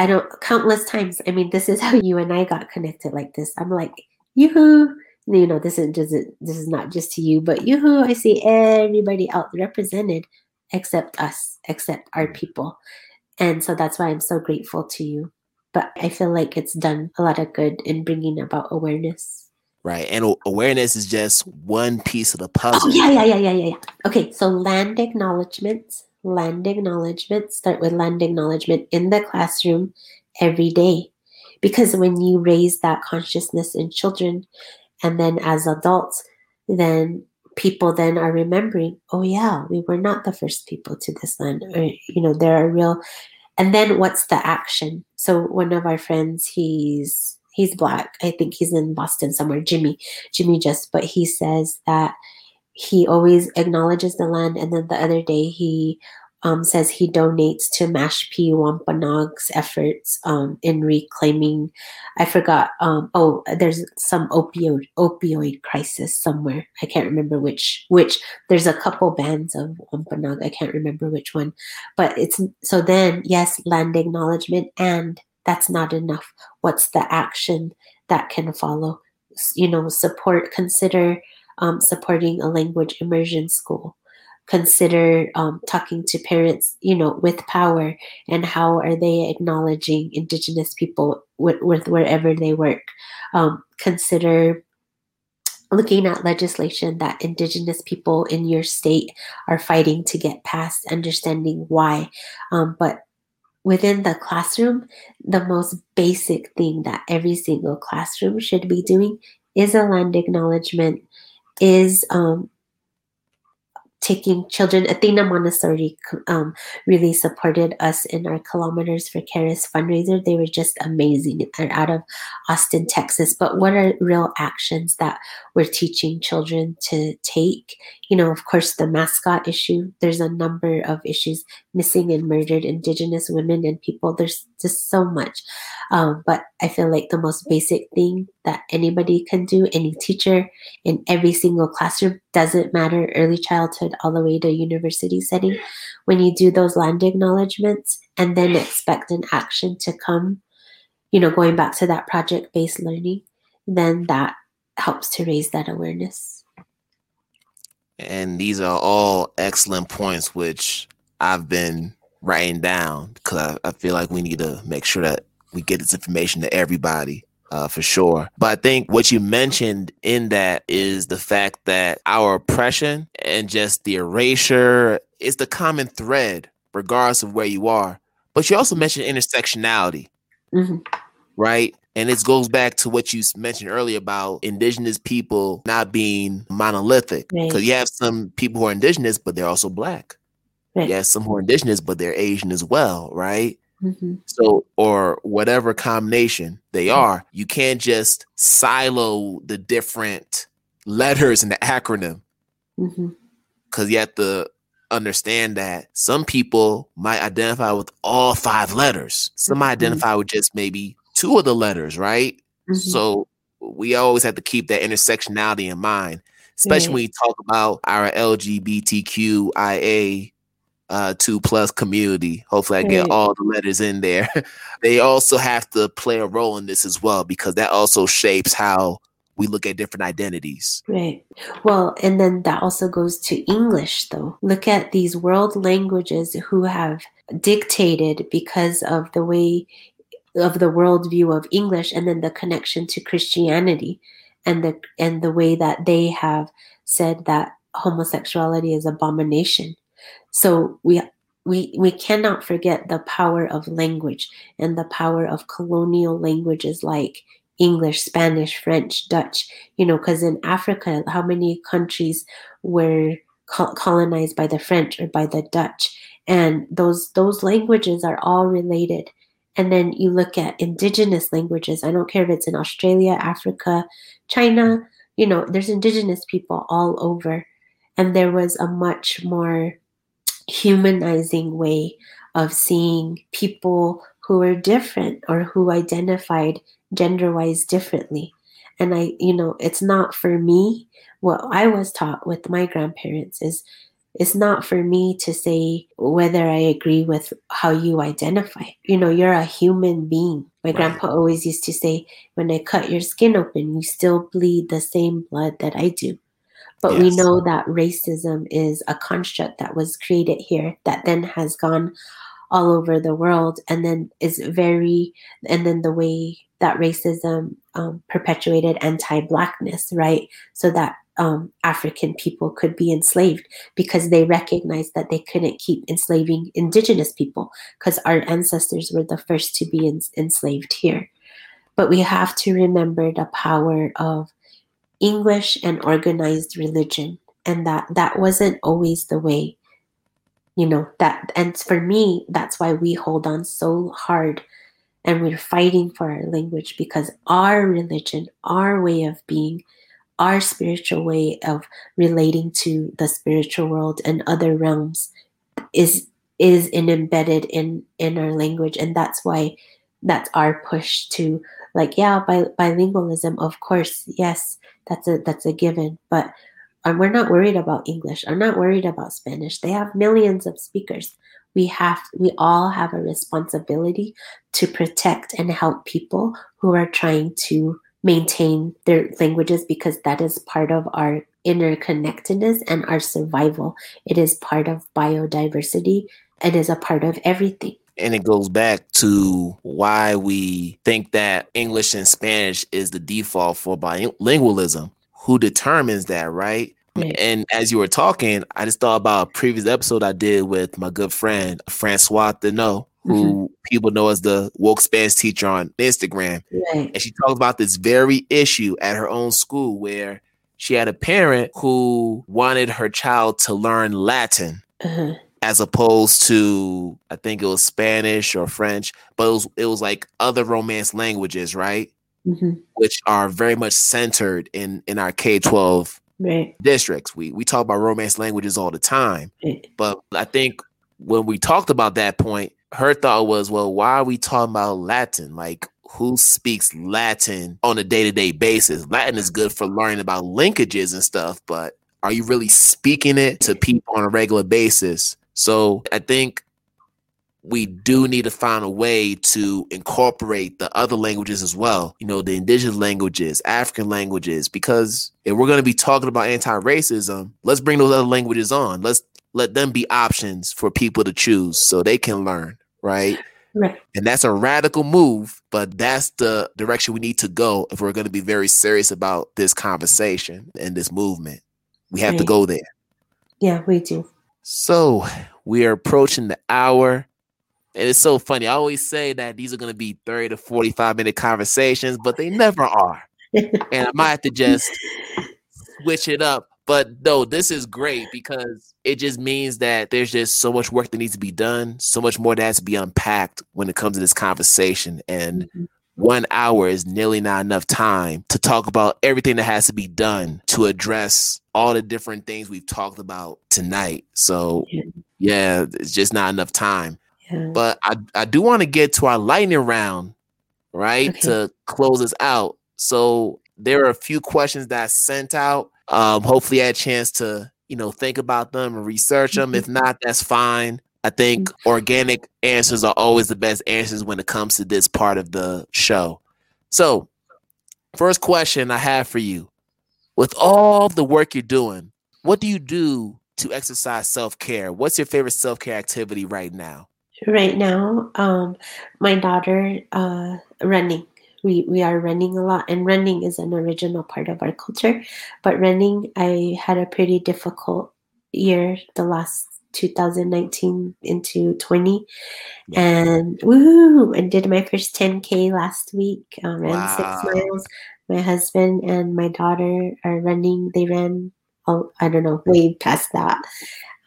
I don't countless times. I mean, this is how you and I got connected like this. I'm like, yoo-hoo. You know, this is just this is not just to you, but yoo-hoo, I see everybody out represented except us, except our mm. people. And so that's why I'm so grateful to you. But I feel like it's done a lot of good in bringing about awareness. Right. And awareness is just one piece of the oh, puzzle. Oh, yeah, yeah, yeah, yeah, yeah. Okay. So land acknowledgements land acknowledgement, start with land acknowledgement in the classroom every day. Because when you raise that consciousness in children and then as adults, then people then are remembering, oh yeah, we were not the first people to this land. Or, you know, there are real and then what's the action? So one of our friends, he's he's black. I think he's in Boston somewhere, Jimmy, Jimmy just, but he says that he always acknowledges the land. And then the other day, he um, says he donates to Mashpee Wampanoag's efforts um, in reclaiming. I forgot. Um, oh, there's some opioid opioid crisis somewhere. I can't remember which. Which there's a couple bands of Wampanoag. I can't remember which one, but it's so then yes, land acknowledgement, and that's not enough. What's the action that can follow? You know, support. Consider um, supporting a language immersion school. Consider um, talking to parents you know with power and how are they acknowledging indigenous people with, with wherever they work? Um, consider looking at legislation that indigenous people in your state are fighting to get past understanding why. Um, but within the classroom the most basic thing that every single classroom should be doing is a land acknowledgement is um, taking children. Athena Montessori um, really supported us in our Kilometers for Keres fundraiser. They were just amazing. They're out of Austin, Texas. But what are real actions that we're teaching children to take? You know, of course, the mascot issue. There's a number of issues missing and murdered Indigenous women and people. There's just so much. Um, but I feel like the most basic thing that anybody can do, any teacher in every single classroom, doesn't matter early childhood all the way to university setting. When you do those land acknowledgements and then expect an action to come, you know, going back to that project based learning, then that helps to raise that awareness. And these are all excellent points, which I've been writing down because I, I feel like we need to make sure that we get this information to everybody uh, for sure. But I think what you mentioned in that is the fact that our oppression and just the erasure is the common thread, regardless of where you are. But you also mentioned intersectionality, mm-hmm. right? And this goes back to what you mentioned earlier about indigenous people not being monolithic. Because right. you have some people who are indigenous, but they're also black. Right. You have some who are indigenous, but they're Asian as well, right? Mm-hmm. So, or whatever combination they are, you can't just silo the different letters in the acronym. Because mm-hmm. you have to understand that some people might identify with all five letters, some might mm-hmm. identify with just maybe two of the letters, right? Mm-hmm. So, we always have to keep that intersectionality in mind. especially when you talk about our LGBTQIA uh, two plus community. Hopefully, I get all the letters in there. they also have to play a role in this as well because that also shapes how we look at different identities. Right. Well, and then that also goes to English, though. Look at these world languages who have dictated because of the way of the worldview of English and then the connection to Christianity and the and the way that they have said that homosexuality is abomination so we we we cannot forget the power of language and the power of colonial languages like English, Spanish, French, Dutch, you know, because in Africa, how many countries were colonized by the French or by the Dutch? And those those languages are all related. And then you look at indigenous languages. I don't care if it's in Australia, Africa, China, you know, there's indigenous people all over. And there was a much more humanizing way of seeing people who are different or who identified gender wise differently. And I, you know, it's not for me. What I was taught with my grandparents is it's not for me to say whether I agree with how you identify. You know, you're a human being. My right. grandpa always used to say, when I cut your skin open, you still bleed the same blood that I do. But yes. we know that racism is a construct that was created here that then has gone all over the world and then is very, and then the way that racism um, perpetuated anti Blackness, right? So that um, African people could be enslaved because they recognized that they couldn't keep enslaving indigenous people because our ancestors were the first to be enslaved here. But we have to remember the power of English and organized religion, and that that wasn't always the way. You know that, and for me, that's why we hold on so hard and we're fighting for our language because our religion, our way of being, our spiritual way of relating to the spiritual world and other realms is is embedded in in our language. And that's why that's our push to like yeah bi- bilingualism of course yes that's a that's a given. But um, we're not worried about english. I'm not worried about spanish. They have millions of speakers. We have we all have a responsibility to protect and help people who are trying to maintain their languages because that is part of our interconnectedness and our survival. It is part of biodiversity. It is a part of everything. And it goes back to why we think that English and Spanish is the default for bilingualism. Who determines that, right? Right. And as you were talking, I just thought about a previous episode I did with my good friend Francois Deneau, who mm-hmm. people know as the woke Spanish teacher on Instagram. Right. And she talked about this very issue at her own school where she had a parent who wanted her child to learn Latin. Uh-huh. As opposed to, I think it was Spanish or French, but it was it was like other Romance languages, right? Mm-hmm. Which are very much centered in in our K twelve right. districts. We we talk about Romance languages all the time, right. but I think when we talked about that point, her thought was, well, why are we talking about Latin? Like, who speaks Latin on a day to day basis? Latin is good for learning about linkages and stuff, but are you really speaking it to people on a regular basis? So I think we do need to find a way to incorporate the other languages as well, you know, the indigenous languages, African languages, because if we're going to be talking about anti racism, let's bring those other languages on. Let's let them be options for people to choose so they can learn, right? Right. And that's a radical move, but that's the direction we need to go if we're going to be very serious about this conversation and this movement. We have right. to go there. Yeah, we do. So we are approaching the hour. And it's so funny. I always say that these are going to be 30 to 45 minute conversations, but they never are. and I might have to just switch it up. But no, this is great because it just means that there's just so much work that needs to be done, so much more that has to be unpacked when it comes to this conversation. And mm-hmm. one hour is nearly not enough time to talk about everything that has to be done to address all the different things we've talked about tonight. So, yeah, it's just not enough time. But I, I do want to get to our lightning round, right? Okay. To close us out. So there are a few questions that I sent out. Um, hopefully, I had a chance to you know think about them and research them. If not, that's fine. I think organic answers are always the best answers when it comes to this part of the show. So, first question I have for you with all the work you're doing, what do you do to exercise self care? What's your favorite self care activity right now? Right now, um, my daughter uh, running. We we are running a lot, and running is an original part of our culture. But running, I had a pretty difficult year the last 2019 into 20 and woo and did my first 10k last week uh, ran wow. six miles my husband and my daughter are running they ran oh, i don't know way past that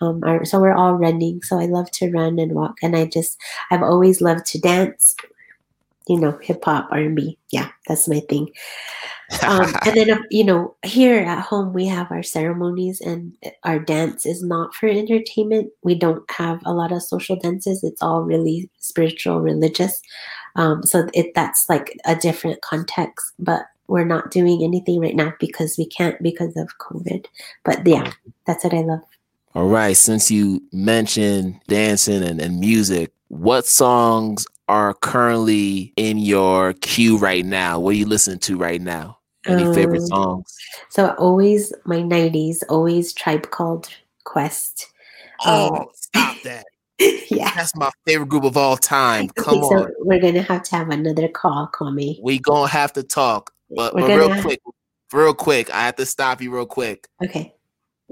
um, so we're all running so i love to run and walk and i just i've always loved to dance you know hip hop r&b yeah that's my thing. Um, and then you know here at home we have our ceremonies and our dance is not for entertainment. We don't have a lot of social dances. It's all really spiritual religious. Um, so it that's like a different context but we're not doing anything right now because we can't because of covid. But yeah that's what i love. All right since you mentioned dancing and, and music what songs are currently in your queue right now? What are you listening to right now? Any um, favorite songs? So always my '90s, always Tribe Called Quest. Oh, um, stop that! yeah, that's my favorite group of all time. Come okay, on, we're gonna have to have another call. Call me. We gonna have to talk, but, but real quick, real quick, I have to stop you real quick. Okay.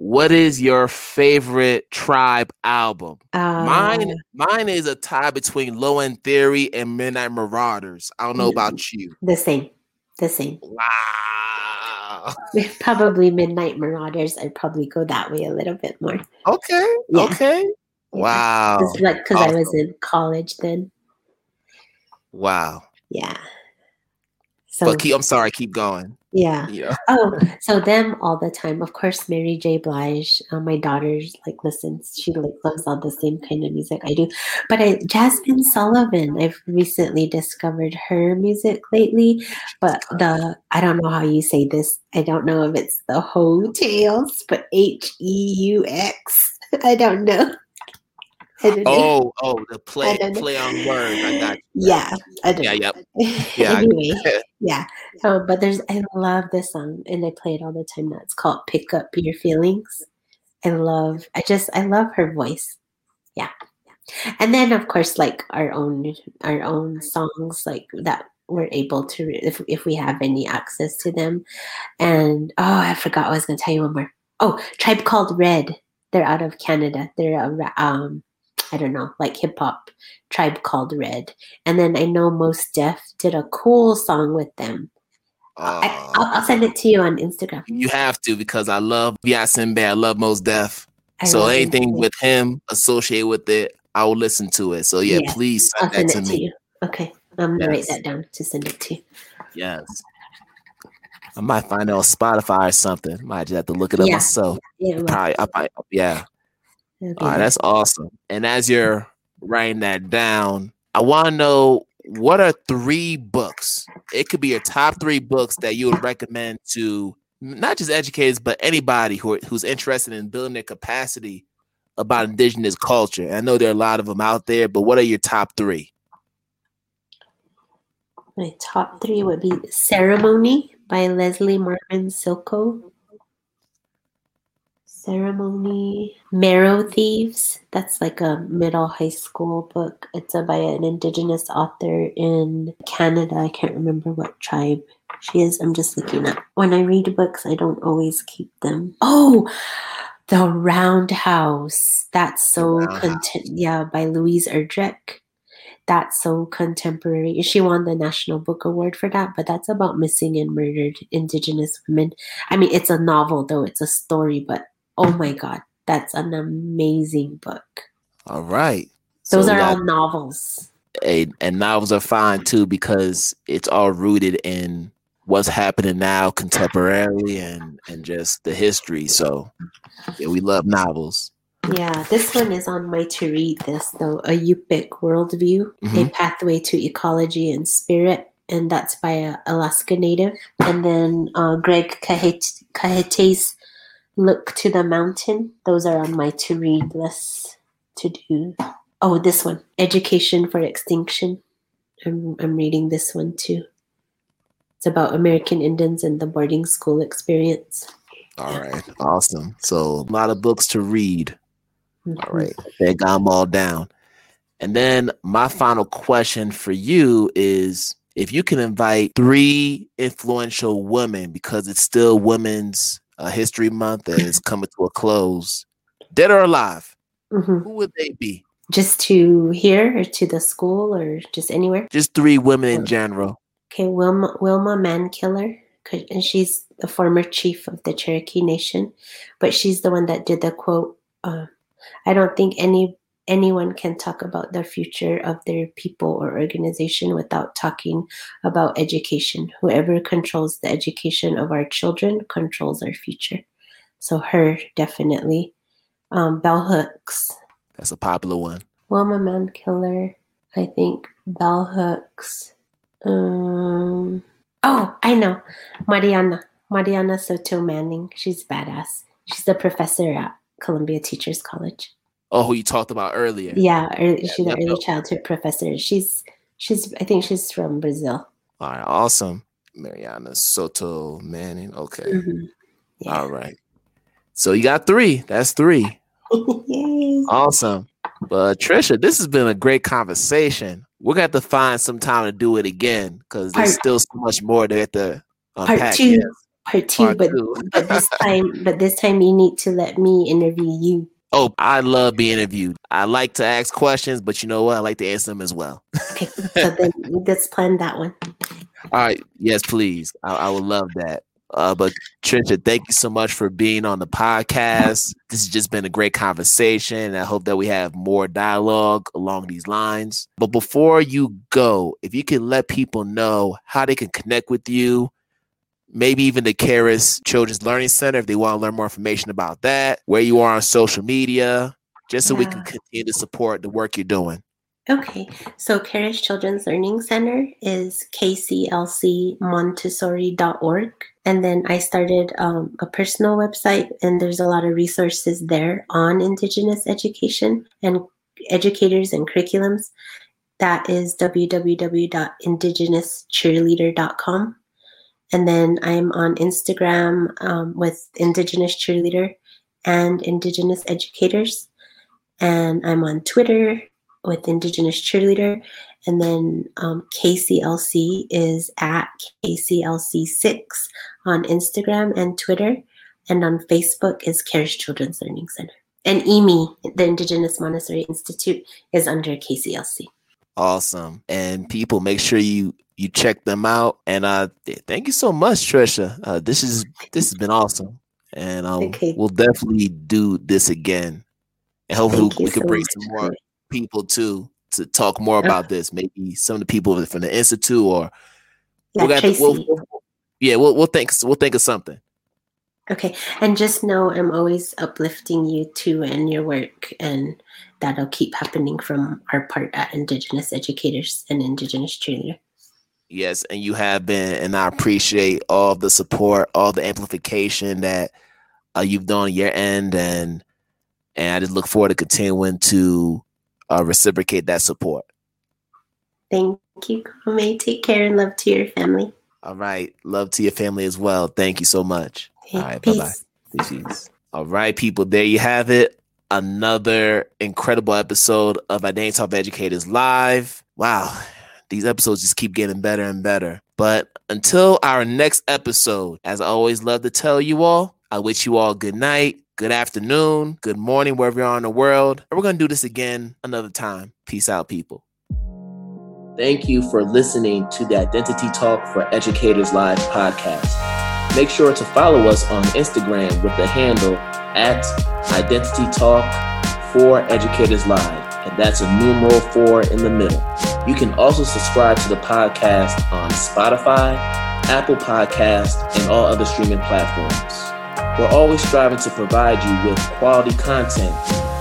What is your favorite tribe album? Uh, mine, mine is a tie between Low End Theory and Midnight Marauders. I don't know about you. The same, the same. Wow. probably Midnight Marauders. I'd probably go that way a little bit more. Okay. Yeah. Okay. Wow. It's like because awesome. I was in college then. Wow. Yeah. So, but keep, I'm sorry, keep going. Yeah. Yeah. Oh, so them all the time. Of course, Mary J. Blige. Uh, my daughter's like listens. She like loves all the same kind of music I do. But I, Jazmine Sullivan. I've recently discovered her music lately. But the I don't know how you say this. I don't know if it's the hotels, but H E U X. I don't know. Oh, oh, the play play on words. I got you. Yeah, yeah, yep. Yeah. anyway, yeah. Um, but there's I love this song and I play it all the time now. It's called Pick Up Your Feelings. I love I just I love her voice. Yeah. And then of course like our own our own songs like that we're able to if if we have any access to them. And oh I forgot I was gonna tell you one more. Oh, Tribe Called Red. They're out of Canada. They're a um I don't know, like hip hop tribe called Red. And then I know Mos Def did a cool song with them. Uh, I, will send it to you on Instagram. You have to because I love Yasiin I love Mos Def. so anything with him associated with it, I will listen to it. So yeah, yeah. please send I'll send it to, me. you. Okay, I'm gonna yes. write that down to send it to you. Yes. I might find it on Spotify or something. Might just have to look it up yeah. myself. Yeah, probably, I might, yeah. Right, that's awesome. And as you're writing that down, I want to know what are three books? It could be your top three books that you would recommend to not just educators, but anybody who who's interested in building their capacity about indigenous culture. I know there are a lot of them out there, but what are your top three? My top three would be Ceremony by Leslie Marmon Silko ceremony. Marrow thieves that's like a middle high school book. It's a, by an indigenous author in canada. I can't remember what tribe she is. I'm just looking up. When i read books i don't always keep them. Oh the roundhouse. That's so content yeah by louise erdrich. That's so contemporary. She won the National Book Award for that, but that's about missing and murdered Indigenous women. I mean, it's a novel, though, it's a story, but Oh my God, that's an amazing book. All right. Those so are all novels. And, and novels are fine too because it's all rooted in what's happening now contemporarily and and just the history. So yeah, we love novels. Yeah, this one is on my to read this though. A Yupik Worldview, mm-hmm. A Pathway to Ecology and Spirit and that's by a Alaska native. And then uh, Greg Cajete's Look to the Mountain. Those are on my to read list to do. Oh, this one Education for Extinction. I'm, I'm reading this one too. It's about American Indians and the boarding school experience. All right, awesome. So a lot of books to read. Mm-hmm. All right, I got them all down. And then my final question for you is if you can invite three influential women because it's still Women's uh, History Month that is coming to a close, dead or alive, mm-hmm. who would they be? Just to here or to the school or just anywhere? Just three women in general. Okay, Wilma Wilma Mankiller, and she's the former chief of the Cherokee Nation, but she's the one that did the quote. Uh, I don't think any anyone can talk about the future of their people or organization without talking about education. Whoever controls the education of our children controls our future. So her definitely. Um, Bell Hooks. That's a popular one. Wilma Mankiller. I think Bell Hooks. Um, oh, I know. Mariana. Mariana Souto Manning. She's badass. She's a professor at Columbia Teachers College. Oh, who you talked about earlier. Yeah, early, she's an early childhood professor. She's she's I think she's from Brazil. All right, awesome. Mariana Souto Manning. Okay. Mm-hmm. Yeah. All right. So you got three. That's three. awesome. But Trisha, this has been a great conversation. We're gonna have to find some time to do it again because there's still so much more to get to unpack. Part two. Yes. Part two, part but, two. but this time but this time you need to let me interview you. Oh, I love being interviewed. I like to ask questions, but you know what? I like to answer them as well. okay, so then let's plan that one. All right. Yes, please. I, I would love that. Uh, but Trisha, thank you so much for being on the podcast. This has just been a great conversation. I hope that we have more dialogue along these lines. But before you go, if you can let people know how they can connect with you, maybe even the Keres Children's Learning Center if they want to learn more information about that, where you are on social media, just so yeah. we can continue to support the work you're doing. Okay, so Keres Children's Learning Center is kclcmontessori.org. And then I started um, a personal website, and there's a lot of resources there on Indigenous education and educators and curriculums. That is www.indigenouscheerleader.com. And then I'm on Instagram um, with Indigenous Cheerleader and Indigenous Educators. And I'm on Twitter with Indigenous Cheerleader. And then um, KCLC is at KCLC6 on Instagram and Twitter. And on Facebook is Keres Children's Learning Center. And EMI, the Indigenous Montessori Institute, is under KCLC. Awesome. And people, make sure you you check them out. And uh, thank you so much, Trisha. Uh, this is this has been awesome, and um, okay. we'll definitely do this again. And hopefully, thank we can so bring much. some more people too to talk more about this. Maybe some of the people from the institute, or yeah, we'll, to, we'll, we'll, yeah, we'll we'll think we'll think of something. Okay, and just know I'm always uplifting you too and your work, and that'll keep happening from our part at Indigenous Educators and Indigenous Cheerleader. Yes, and you have been, and I appreciate all the support, all the amplification that uh, you've done on your end, and and I just look forward to continuing to uh, reciprocate that support. Thank you, Kwame. Take care and love to your family. All right, love to your family as well. Thank you so much. Okay, all right, bye bye. All right, people, there you have it. Another incredible episode of Identity Talk Educators Live. Wow, these episodes just keep getting better and better. But until our next episode, as I always love to tell you all, I wish you all good night, good afternoon, good morning, wherever you are in the world. And we're going to do this again another time. Peace out, people. Thank you for listening to the Identity Talk for Educators Live podcast. Make sure to follow us on Instagram with the handle at Identity Talk for Educators Live and that's a numeral four in the middle. You can also subscribe to the podcast on Spotify, Apple Podcast, and all other streaming platforms. We're always striving to provide you with quality content.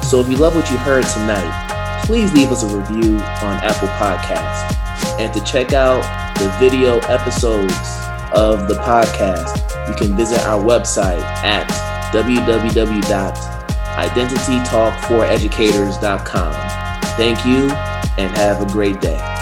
So if you love what you heard tonight, please leave us a review on Apple Podcast. And to check out the video episodes of the podcast, you can visit our website at www.identitytalk4educators.com. Thank you and have a great day.